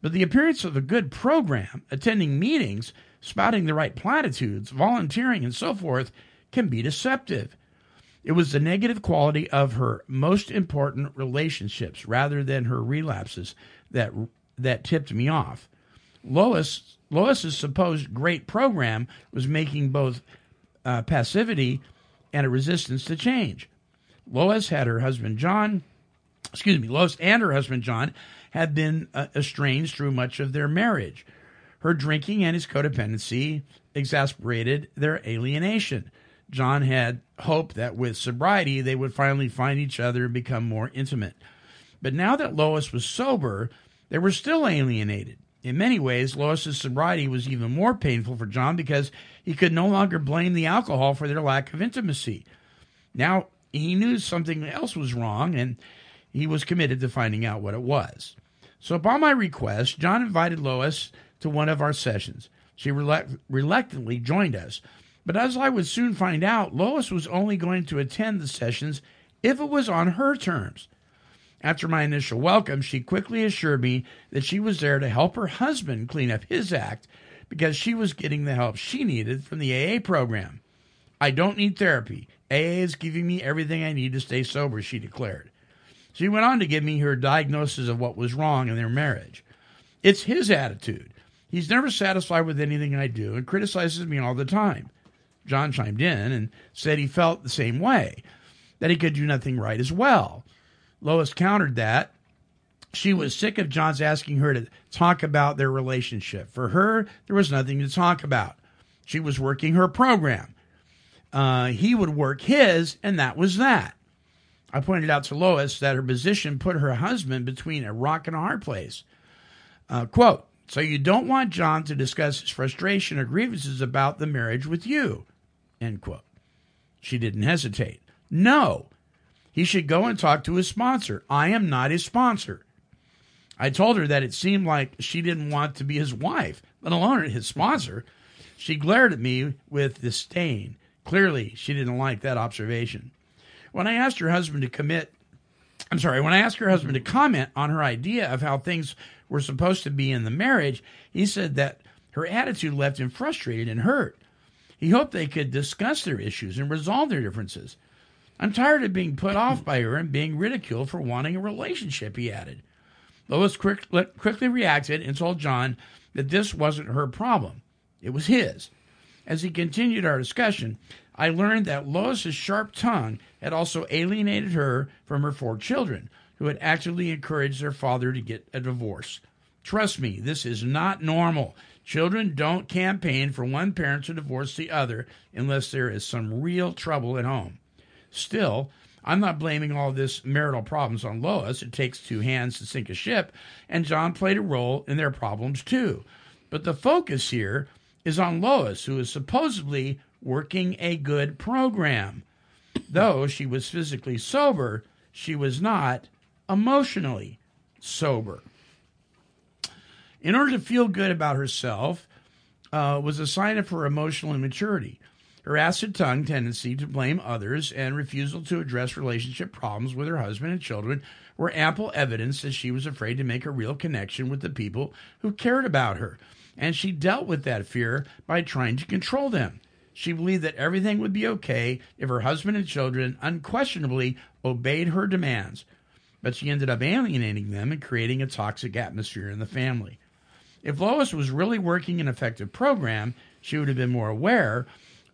But the appearance of a good program, attending meetings, spouting the right platitudes, volunteering, and so forth, can be deceptive. It was the negative quality of her most important relationships rather than her relapses that that tipped me off. Lois Lois's supposed great program was making both uh, passivity and a resistance to change. Lois had her husband John, excuse me, Lois and her husband John had been uh, estranged through much of their marriage. Her drinking and his codependency exasperated their alienation. John had hoped that with sobriety they would finally find each other and become more intimate. But now that Lois was sober, they were still alienated. In many ways, Lois's sobriety was even more painful for John because he could no longer blame the alcohol for their lack of intimacy. Now he knew something else was wrong and he was committed to finding out what it was. So, upon my request, John invited Lois to one of our sessions. She relec- reluctantly joined us, but as I would soon find out, Lois was only going to attend the sessions if it was on her terms. After my initial welcome, she quickly assured me that she was there to help her husband clean up his act because she was getting the help she needed from the AA program. I don't need therapy. AA is giving me everything I need to stay sober, she declared. She went on to give me her diagnosis of what was wrong in their marriage. It's his attitude. He's never satisfied with anything I do and criticizes me all the time. John chimed in and said he felt the same way, that he could do nothing right as well. Lois countered that. She was sick of John's asking her to talk about their relationship. For her, there was nothing to talk about. She was working her program. Uh, he would work his, and that was that. I pointed out to Lois that her position put her husband between a rock and a hard place. Uh, quote, so you don't want John to discuss his frustration or grievances about the marriage with you, end quote. She didn't hesitate. No, he should go and talk to his sponsor. I am not his sponsor. I told her that it seemed like she didn't want to be his wife, let alone his sponsor. She glared at me with disdain. Clearly, she didn't like that observation. When I asked her husband to commit, I'm sorry, when I asked her husband to comment on her idea of how things were supposed to be in the marriage, he said that her attitude left him frustrated and hurt. He hoped they could discuss their issues and resolve their differences. I'm tired of being put off by her and being ridiculed for wanting a relationship, he added. Lois quick, quickly reacted and told John that this wasn't her problem, it was his. As he continued our discussion, I learned that Lois's sharp tongue had also alienated her from her four children, who had actively encouraged their father to get a divorce. Trust me, this is not normal. Children don't campaign for one parent to divorce the other unless there is some real trouble at home. Still, I'm not blaming all this marital problems on Lois. It takes two hands to sink a ship, and John played a role in their problems too. But the focus here is on Lois, who is supposedly working a good program. Though she was physically sober, she was not emotionally sober. In order to feel good about herself, uh, was a sign of her emotional immaturity. Her acid tongue tendency to blame others and refusal to address relationship problems with her husband and children were ample evidence that she was afraid to make a real connection with the people who cared about her, and she dealt with that fear by trying to control them. She believed that everything would be okay if her husband and children unquestionably obeyed her demands, but she ended up alienating them and creating a toxic atmosphere in the family. If Lois was really working an effective program, she would have been more aware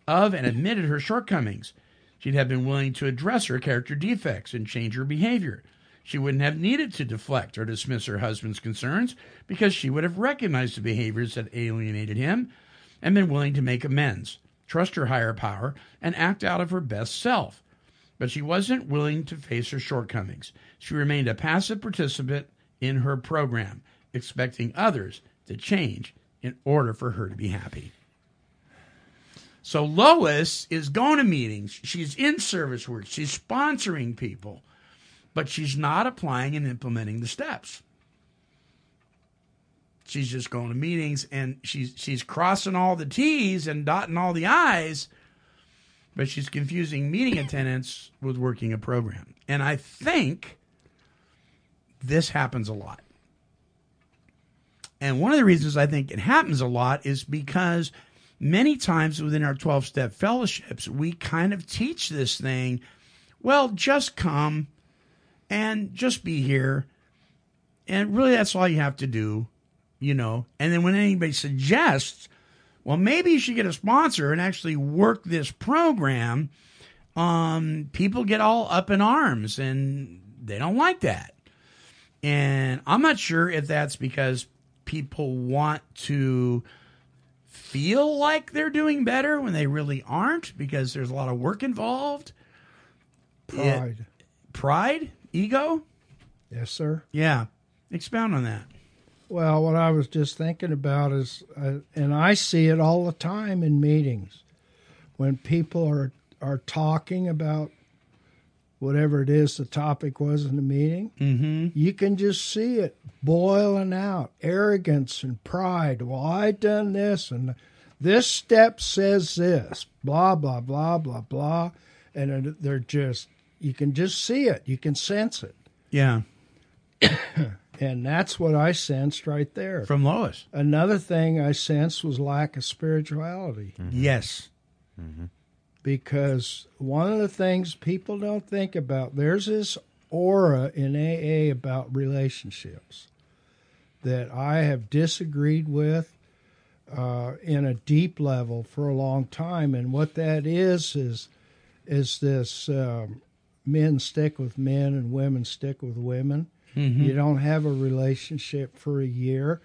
of and admitted her shortcomings. She'd have been willing to address her character defects and change her behavior. She wouldn't have needed to deflect or dismiss her husband's concerns because she would have recognized the behaviors that alienated him and been willing to make amends, trust her higher power, and act out of her best self. But she wasn't willing to face her shortcomings. She remained a passive participant in her program, expecting others to change in order for her to be happy. So Lois is going to meetings. She's in service work. She's sponsoring people, but she's not applying and implementing the steps. She's just going to meetings and she's she's crossing all the T's and dotting all the I's, but she's confusing meeting attendance with working a program. And I think this happens a lot. And one of the reasons I think it happens a lot is because many times within our 12 step fellowships, we kind of teach this thing well, just come and just be here. And really, that's all you have to do, you know. And then when anybody suggests, well, maybe you should get a sponsor and actually work this program, um, people get all up in arms and they don't like that. And I'm not sure if that's because people want to feel like they're doing better when they really aren't because there's a lot of work involved. Pride. Pride? Ego? Yes, sir. Yeah. Expound on that. Well, what I was just thinking about is, uh, and I see it all the time in meetings, when people are are talking about whatever it is the topic was in the meeting. Mm-hmm. You can just see it boiling out, arrogance and pride. Well, I done this, and this step says this, blah blah blah blah blah, and they're just you can just see it, you can sense it. Yeah. And that's what I sensed right there. From Lois. Another thing I sensed was lack of spirituality. Yes. Because one of the things people don't think about, there's this aura in AA about relationships that I have disagreed with uh, in a deep level for a long time. And what that is, is, is this um, men stick with men and women stick with women. You don't have a relationship for a year,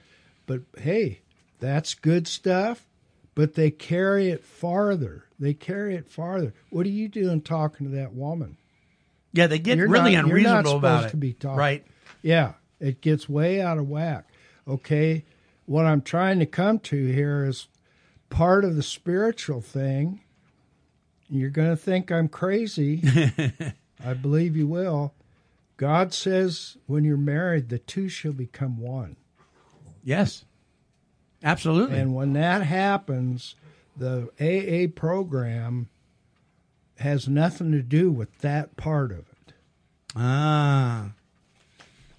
but hey, that's good stuff. But they carry it farther. They carry it farther. What are you doing talking to that woman? Yeah, they get You're really not- you're not unreasonable about supposed it. to be talking. Right. Yeah, it gets way out of whack. Okay, what I'm trying to come to here is part of the spiritual thing. You're going to think I'm crazy. I believe you will. God says when you're married, the two shall become one. Yes. Absolutely. And when that happens, the AA program has nothing to do with that part of it. Ah.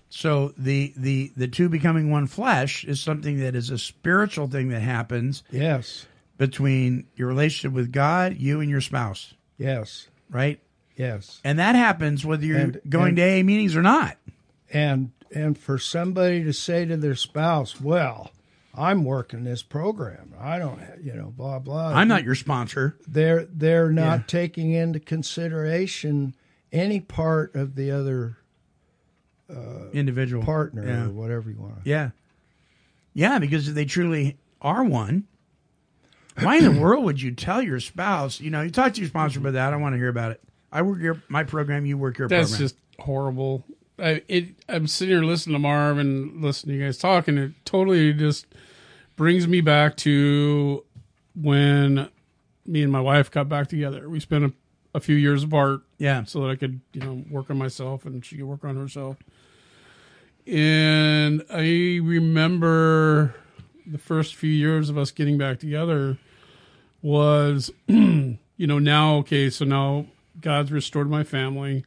So the the the two becoming one flesh is something that is a spiritual thing that happens Yes, between your relationship with God, you and your spouse, yes, right? yes. And that happens whether you're And- going to AA meetings or not. and and for somebody to say to their spouse, "Well, I'm working this program. I don't, ha- you know, blah blah." I'm not your sponsor. They're they're not Yeah. taking into consideration any part of the other uh, Individual partner Yeah. or whatever you want. Yeah. Yeah, because they truly are one, why in the world would you tell your spouse, you know, you talk to your sponsor about that, I don't want to hear about it. I work your my program, you work your That's program. just horrible. I, it, I'm sitting here listening to Marv and listening to you guys talking. it totally just brings me back to when me and my wife got back together. We spent a, a few years apart, Yeah. so that I could, you know, work on myself and she could work on herself. And I remember the first few years of us getting back together was, you know, now okay, so now God's restored my family.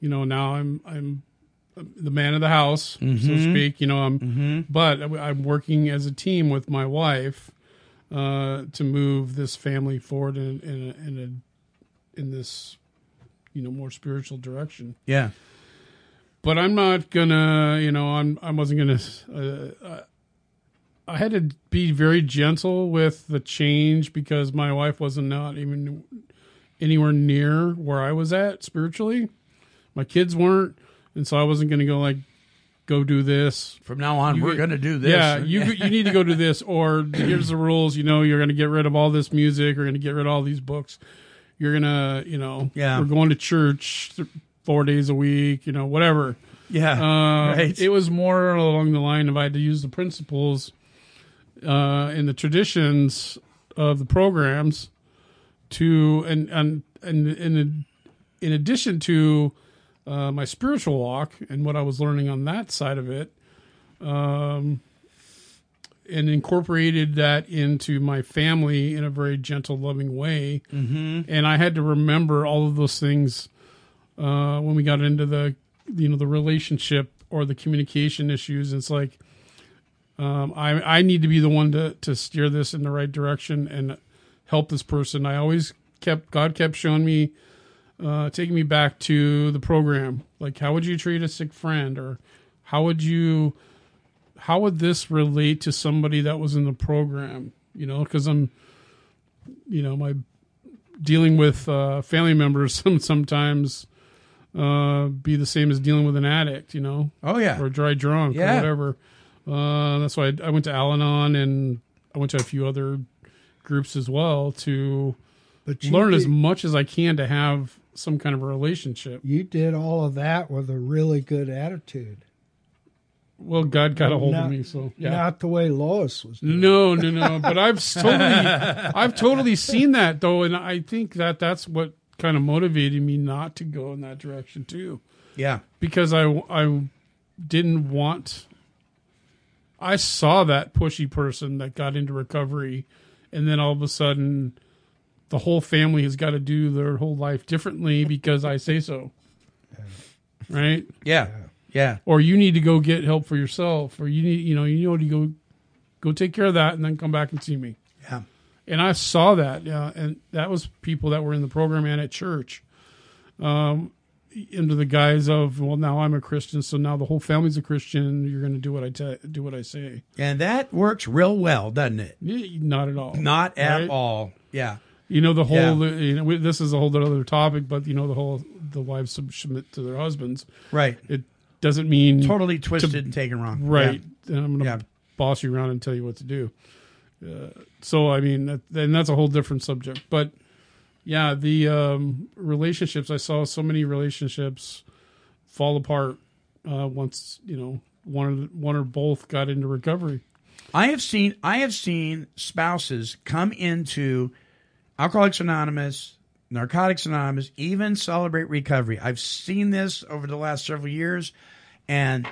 You know, now I'm I'm the man of the house, so to speak. You know, I'm, but I'm working as a team with my wife uh, to move this family forward in in a, in, a, in this, you know, more spiritual direction yeah. but I'm not gonna, you know, I'm I wasn't gonna. Uh, I had to be very gentle with the change because my wife wasn't not even anywhere near where I was at spiritually. My kids weren't, and so I wasn't gonna go like, go do this. From now on, You we're going to do this. Yeah, you you need to go do this, or here's the rules. You know, you're going to get rid of all this music. You're going to get rid of all these books. You're gonna, you know, Yeah. we're going to church th- four days a week. You know, whatever. yeah. Uh, right. It was more along the line of I had to use the principles uh, and the traditions of the programs to and and and in in addition to uh, my spiritual walk and what I was learning on that side of it, um, and incorporated that into my family in a very gentle, loving way. Mm-hmm. And I had to remember all of those things uh, when we got into the you know the relationship or the communication issues. It's like um, I I need to be the one to to steer this in the right direction and help this person. I always kept God kept showing me, uh, taking me back to the program. Like, how would you treat a sick friend, or how would you, how would this relate to somebody that was in the program? You know, because I'm, you know, my dealing with uh, family members sometimes uh, be the same as dealing with an addict. You know, Oh yeah. or dry drunk Yeah. or whatever. Uh, that's why I, I went to Al-Anon and I went to a few other groups as well to learn as much as I can to have some kind of a relationship. You did all of that with a really good attitude. Well, God got a hold Not- of me, so yeah. Not the way Lois was. Doing. No, no, no. But I've totally, I've totally seen that though, and I think that that's what kind of motivated me not to go in that direction too. Yeah. because I I didn't want. I saw that pushy person that got into recovery, and then all of a sudden, the whole family has got to do their whole life differently because I say so. Right? Yeah. Yeah. Or you need to go get help for yourself, or you need you know you know to go go take care of that, and then come back and see me. Yeah. And I saw that, yeah, and that was people that were in the program and at church. Um, into the guise of, well, now I'm a Christian, so now the whole family's a Christian. You're going to do what I te- do what I say. And that works real well, doesn't it? Not at all. Not at Right? all. Yeah. You know the whole. Yeah. You know, this is a whole other topic, but you know the whole the wives submit to their husbands. Right. It doesn't mean Totally twisted and taken wrong. right. And I'm going to Yeah. boss you around and tell you what to do. Uh, so I mean, that, and that's a whole different subject. But yeah, the um, relationships I saw so many relationships fall apart uh, once you know one or one or both got into recovery. I have seen I have seen spouses come into Alcoholics Anonymous, Narcotics Anonymous, even Celebrate Recovery. I've seen this over the last several years, and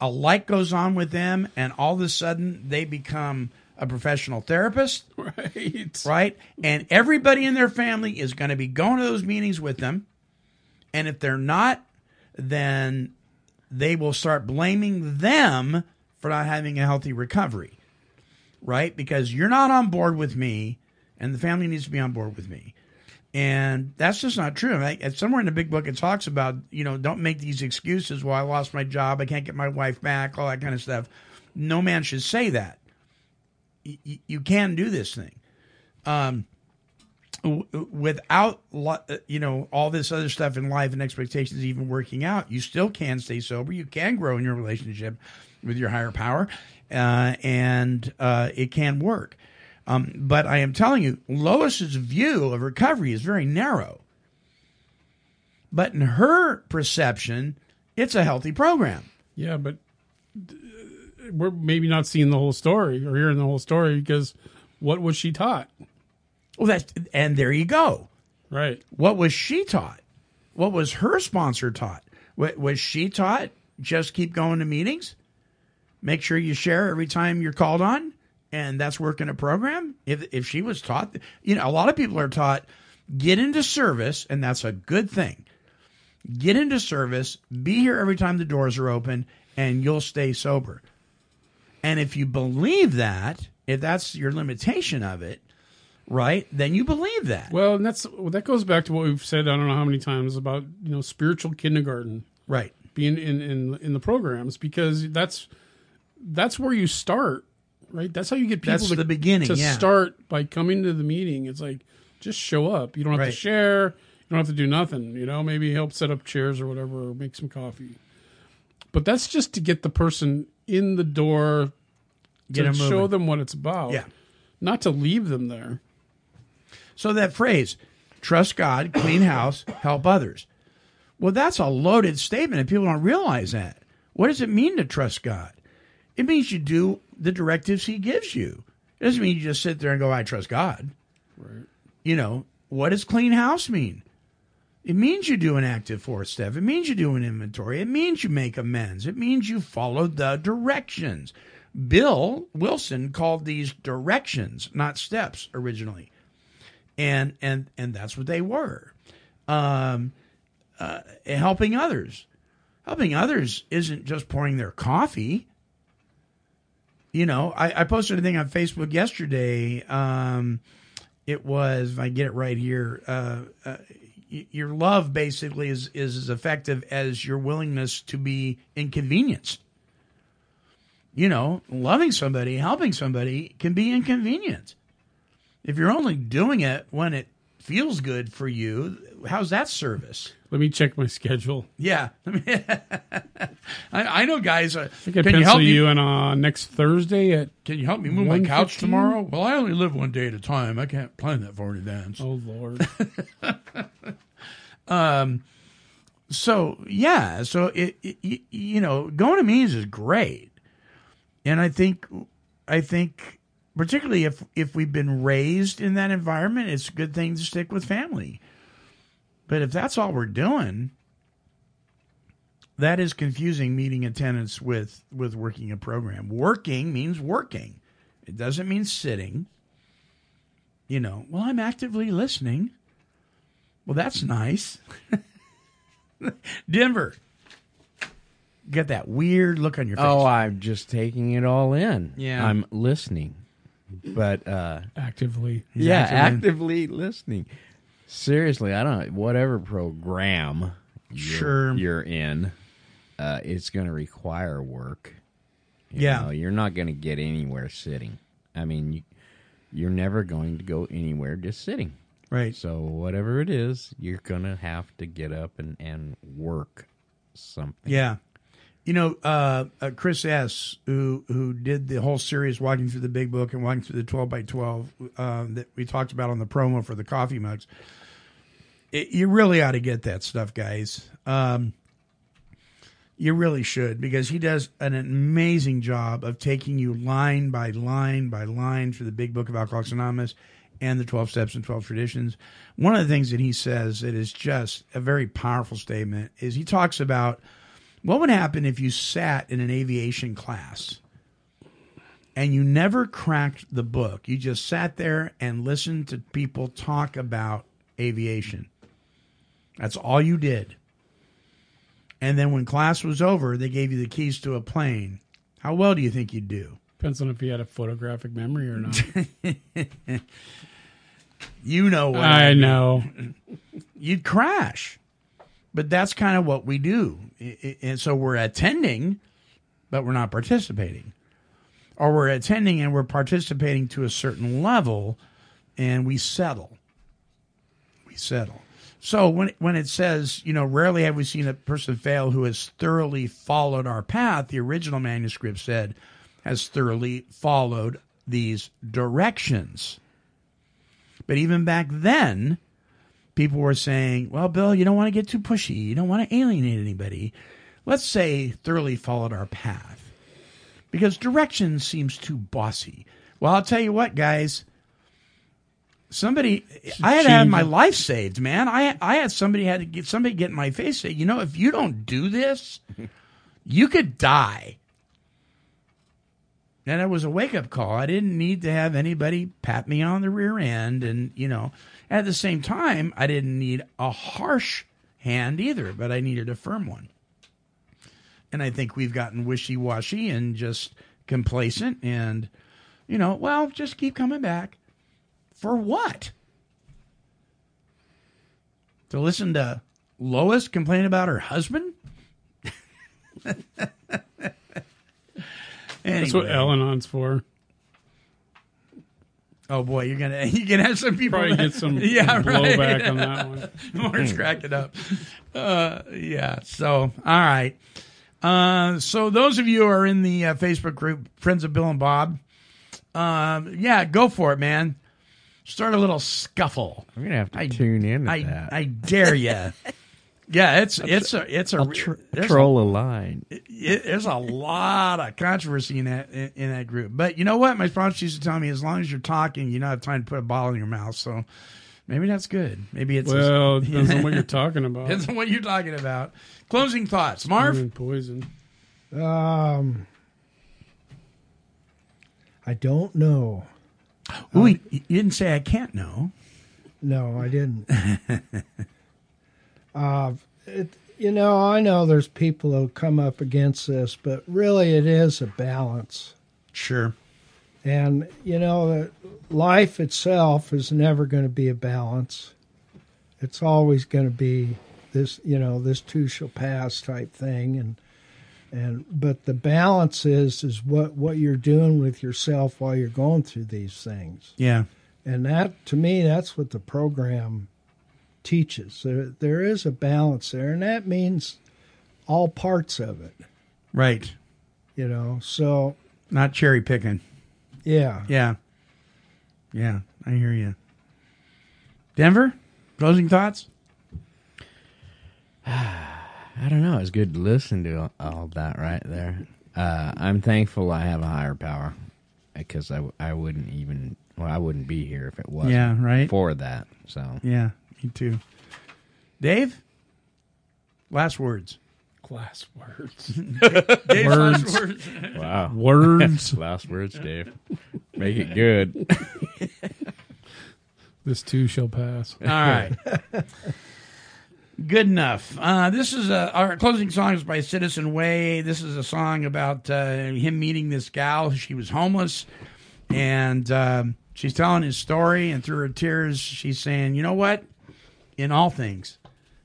a light goes on with them, and all of a sudden they become a professional therapist, Right. right? And everybody in their family is going to be going to those meetings with them, and if they're not, then they will start blaming them for not having a healthy recovery, right? Because you're not on board with me, and the family needs to be on board with me. And that's just not true. And somewhere in the big book, it talks about, you know, don't make these excuses. Well, I lost my job. I can't get my wife back, all that kind of stuff. No man should say that. Y- you can do this thing. Um, without uh, you know all this other stuff in life and expectations even working out you still can stay sober you can grow in your relationship with your higher power uh, and uh, it can work um, but i am telling you lois's view of recovery is very narrow but in her perception it's a healthy program Yeah, but uh, we're maybe not seeing the whole story or hearing the whole story because what was she taught? well that's and there you go Right. What was she taught? What was her sponsor taught? Wa- Was she taught just keep going to meetings? Make sure you share every time you're called on, and that's working a program. If if she was taught, you know, a lot of people are taught get into service, and that's a good thing. Get into service, be here every time the doors are open, and you'll stay sober. And if you believe that, if that's your limitation of it, right, then you believe that. Well, and that's well, that goes back to what we've said. I don't know how many times about you know spiritual kindergarten Right. being in in in the programs because that's that's where you start, right? That's how you get people That's to, the beginning, to yeah. start by coming to the meeting. It's like just show up. You don't have Right. to share. You don't have to do nothing. You know, maybe help set up chairs or whatever, or make some coffee. But that's just to get the person in the door Get to show moving. them what it's about. Yeah. not to leave them there. So that phrase, trust God, clean house, help others. Well, that's a loaded statement, and people don't realize that. What does it mean to trust God? It means you do the directives He gives you. It doesn't mean you just sit there and go, I trust God. Right. You know, what does clean house mean? It means you do an active fourth step. It means you do an inventory. It means you make amends. It means you follow the directions. Bill Wilson called these directions, not steps, originally, and and and that's what they were. Um, uh, helping others, helping others isn't just pouring their coffee. You know, I, I posted a thing on Facebook yesterday. Um, it was, if I get it right here, uh, uh, your love basically is, is as effective as your willingness to be inconvenienced. You know, loving somebody, helping somebody can be inconvenient. If you're only doing it when it feels good for you, how's that service? Let me check my schedule. Yeah. I, I know guys. Uh, I think I can you help me? you in uh, next Thursday at. Can you help me move my couch tomorrow? Well, I only live one day at a time. I can't plan that far in advance. Oh Lord. Um, so yeah, so it, it you know going to meetings is great, and I think I think particularly if if we've been raised in that environment, it's a good thing to stick with family. But if that's all we're doing, that is confusing meeting attendance with with working a program. Working means working. It doesn't mean sitting. You know, well, I'm actively listening. Well, that's nice. Denver. Get that weird look on your face. Oh, I'm just taking it all in. Yeah. I'm listening. But uh Actively. yeah, actively- actively listening. Seriously, I don't whatever program you're, Sure. you're in, uh, it's going to require work. You Yeah. know, you're not going to get anywhere sitting. I mean, you, you're never going to go anywhere just sitting. Right. So whatever it is, you're going to have to get up and, and work something. Yeah. You know, uh, uh, Chris S., who who did the whole series, walking through the big book and walking through the twelve by twelve um, that we talked about on the promo for the coffee mugs. It, you really ought to get that stuff, guys. Um, you really should because he does an amazing job of taking you line by line by line through the big book of Alcoholics Anonymous and the 12 steps and 12 traditions. One of the things that he says that is just a very powerful statement is he talks about what would happen if you sat in an aviation class and you never cracked the book. You just sat there and listened to people talk about aviation. That's all you did. And then when class was over, they gave you the keys to a plane. How well do you think you'd do? Depends on if you had a photographic memory or not. You know what I mean. know. You'd crash. But that's kind of what we do. And so we're attending, but we're not participating. Or we're attending and we're participating to a certain level and we settle. We settle. So when when it says, you know, rarely have we seen a person fail who has thoroughly followed our path, the original manuscript said has thoroughly followed these directions. But even back then, people were saying, well, Bill, you don't want to get too pushy. You don't want to alienate anybody. Let's say thoroughly followed our path because direction seems too bossy. Well, I'll tell you what, guys. Somebody, I had change my life saved, man. I I had somebody had to get somebody get in my face say, you know, if you don't do this, you could die. And it was a wake up call. I didn't need to have anybody pat me on the rear end. And, you know, at the same time, I didn't need a harsh hand either, but I needed a firm one. And I think we've gotten wishy washy and just complacent and, you know, well, just keep coming back. For what? To listen to Lois complain about her husband? That's what Anyway. Al-Anon's for. Oh boy, you're gonna you're gonna have some people Probably that- get some yeah blowback right. on that one. Mark's cracking up. Uh, yeah. So all right. Uh, so those of you who are in the uh, Facebook group Friends of Bill and Bob, um, yeah, go for it, man. Start a little scuffle. I'm gonna have to I- tune in I that. I dare you. Yeah, it's it's a it's a I'll re- tr- a- troll a line. it, there's a lot of controversy in that in, in that group. But you know what? My sponsor used to tell me, as long as you're talking, you don't have time to put a ball in your mouth. So Maybe that's good. Maybe it's Well, it depends on what you're talking about. Depends on what you're talking about. Closing thoughts, Marv. Poison. Um, I don't know. Ooh, you you didn't say I can't know. No, I didn't. uh, it, you know, I know there's people who come up against this, but really it is a balance. Sure. And, you know, life itself is never going to be a balance. It's always going to be this, you know, this too shall pass type thing. And, and, but the balance is, is what, what you're doing with yourself while you're going through these things. Yeah. And that, to me, that's what the program teaches. There, there is a balance there, and that means all parts of it, Right. you know. So, Not cherry picking. yeah. Yeah. Yeah. I hear you. Denver. Closing thoughts. I don't know. It's good to listen to all, all that right there. Uh, I'm thankful I have a higher power because I, I wouldn't even well I wouldn't be here if it wasn't Yeah, right. for that. So Yeah. Me too. Dave. Last words. Class words. Dave's last Words. words. wow, Words. last words, Dave. Make it good. This too shall pass. All right. Good enough. Uh, this is a, our closing song is by Citizen Way. This is a song about uh, him meeting this gal. She was homeless, and um, she's telling his story. And through her tears, she's saying, "You know what? In all things,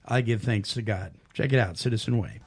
I give thanks to God." Check it out, Citizen Way.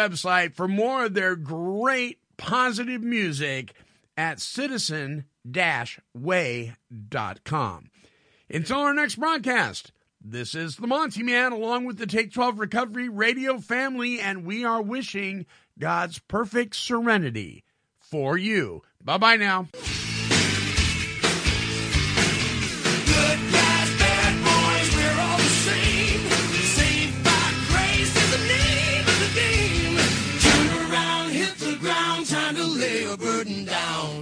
Website for more of their great positive music at citizen way.com. Until our next broadcast, this is the Monty Man along with the Take 12 Recovery Radio family, and we are wishing God's perfect serenity for you. Bye bye now.